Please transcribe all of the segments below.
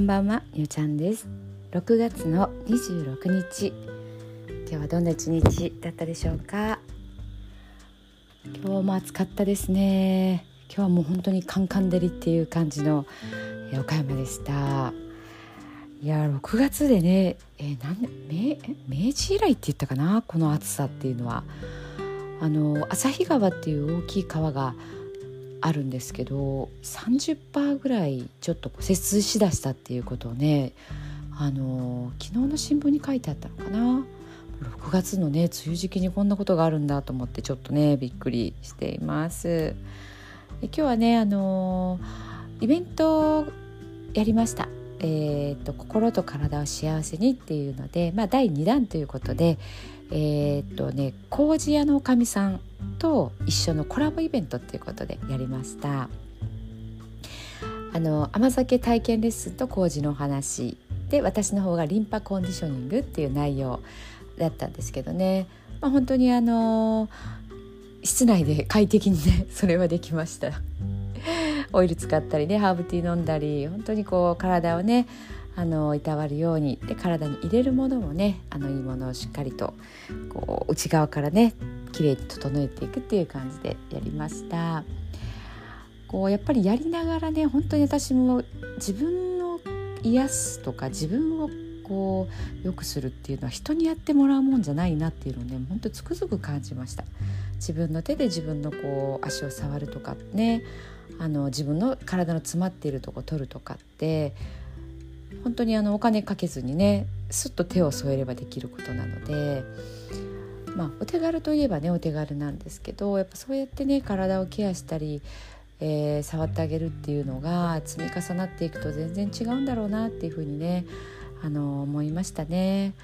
こんばんはゆうちゃんです。6月の26日。今日はどんな一日だったでしょうか？今日も暑かったですね。今日はもう本当にカンカン照りっていう感じの岡山でした。いや6月でね、えー、なん明明治以来って言ったかな？この暑さっていうのは。あの旭川っていう大きい川があるんですけど30%ぐらいちょっと節水しだしたっていうことをねあの昨日の新聞に書いてあったのかな？6月のね梅雨時期にこんなことがあるんだと思ってちょっとねびっくりしています。今日はねあのイベントやりました。えーと、心と体を幸せにっていうので、まあ、第2弾ということでえー、っとね麹屋のおかみさんと一緒のコラボイベントっていうことでやりました。あの甘酒体験レッスンと麹のお話で私の方がリンパコンディショニングっていう内容だったんですけどね、まあ、本当にあの室内で快適にね それはできました。オイル使ったりねハーブティー飲んだり本当にこう体をねあのいたわるようにで体に入れるものもねあのいいものをしっかりとこう内側からね綺麗に整えていくっていう感じでやりました。こうやっぱりやりながらね本当に私も自分を癒すとか自分をこう良くするっていうのは人にやってもらうもんじゃないなっていうのをね本当つくづく感じました自分の手で自分のこう足を触るとかねあの自分の体の詰まっているとこ取るとかって本当にあのお金かけずにねすっと手を添えればできることなので。まあ、お手軽といえばねお手軽なんですけどやっぱそうやってね体をケアしたり、えー、触ってあげるっていうのが積み重なっていくと全然違うんだろうなっていうふうにねあの思いましたね。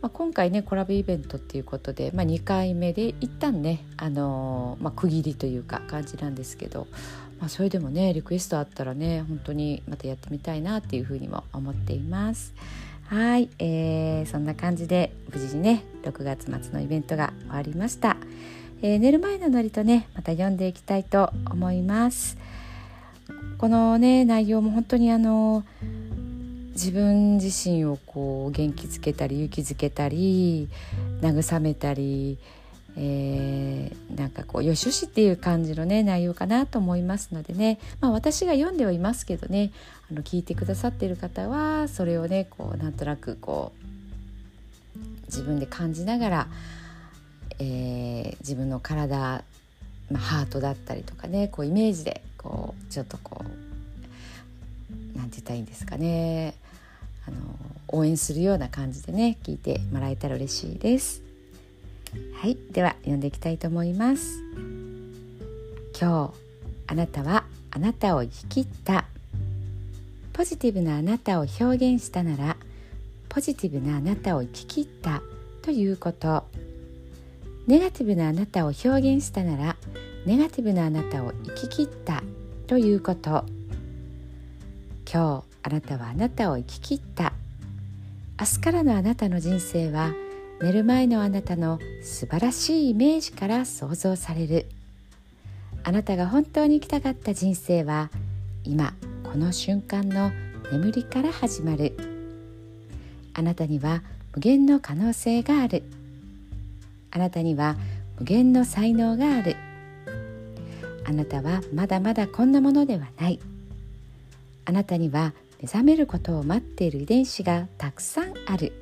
まあ、今回ねコラボイベントっていうことで、まあ、2回目で一旦ね、あのまあ、区切りというか感じなんですけど、まあ、それでもねリクエストあったらね本当にまたやってみたいなっていうふうにも思っています。はい、えー、そんな感じで無事にね6月末のイベントが終わりました、えー、寝る前のノリとねまた読んでいきたいと思いますこのね内容も本当にあの自分自身をこう元気づけたり勇気づけたり慰めたりえー、なんかこうよしよしっていう感じのね内容かなと思いますのでね、まあ、私が読んではいますけどね。あの聞いてくださっている方はそれをねこうなんとなくこう自分で感じながら、えー、自分の体、まあ、ハートだったりとかねこうイメージでこうちょっとこうなんて言ったらいいんですかね。あの応援するような感じでね聞いてもらえたら嬉しいです。はいでは読んでいきたいと思います。今日あなたはあなたを生き切った。ポジティブなあなたを表現したならポジティブなあなたを生き切った。ということ。ネガティブなあなたを表現したならネガティブなあなたを生き切った。ということ。今日あなたはあなたを生き切った。明日からのあなたの人生は寝る前のあなたの素晴らしいイメージから想像される。あなたが本当に生きたかった人生は今この瞬間の眠りから始まる。あなたには無限の可能性がある。あなたには無限の才能がある。あなたはまだまだこんなものではない。あなたには目覚めることを待っている遺伝子がたくさんある。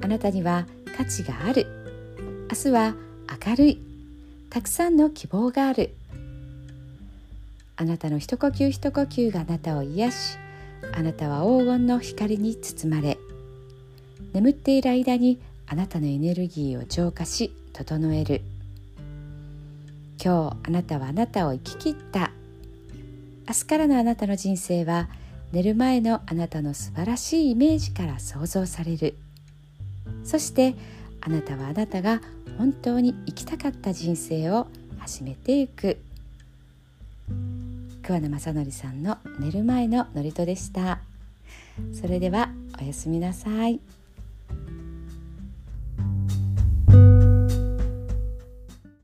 あなたには価値がある。明日は明るい。たくさんの希望がある。あなたの一呼吸一呼吸があなたを癒しあなたは黄金の光に包まれ眠っている間にあなたのエネルギーを浄化し整える。今日あなたはあなたを生き切った。明日からのあなたの人生は寝る前のあなたの素晴らしいイメージから想像される。そしてあなたはあなたが本当に生きたかった人生を始めていく桑名正則さんの寝る前の祝詞でしたそれではおやすみなさい。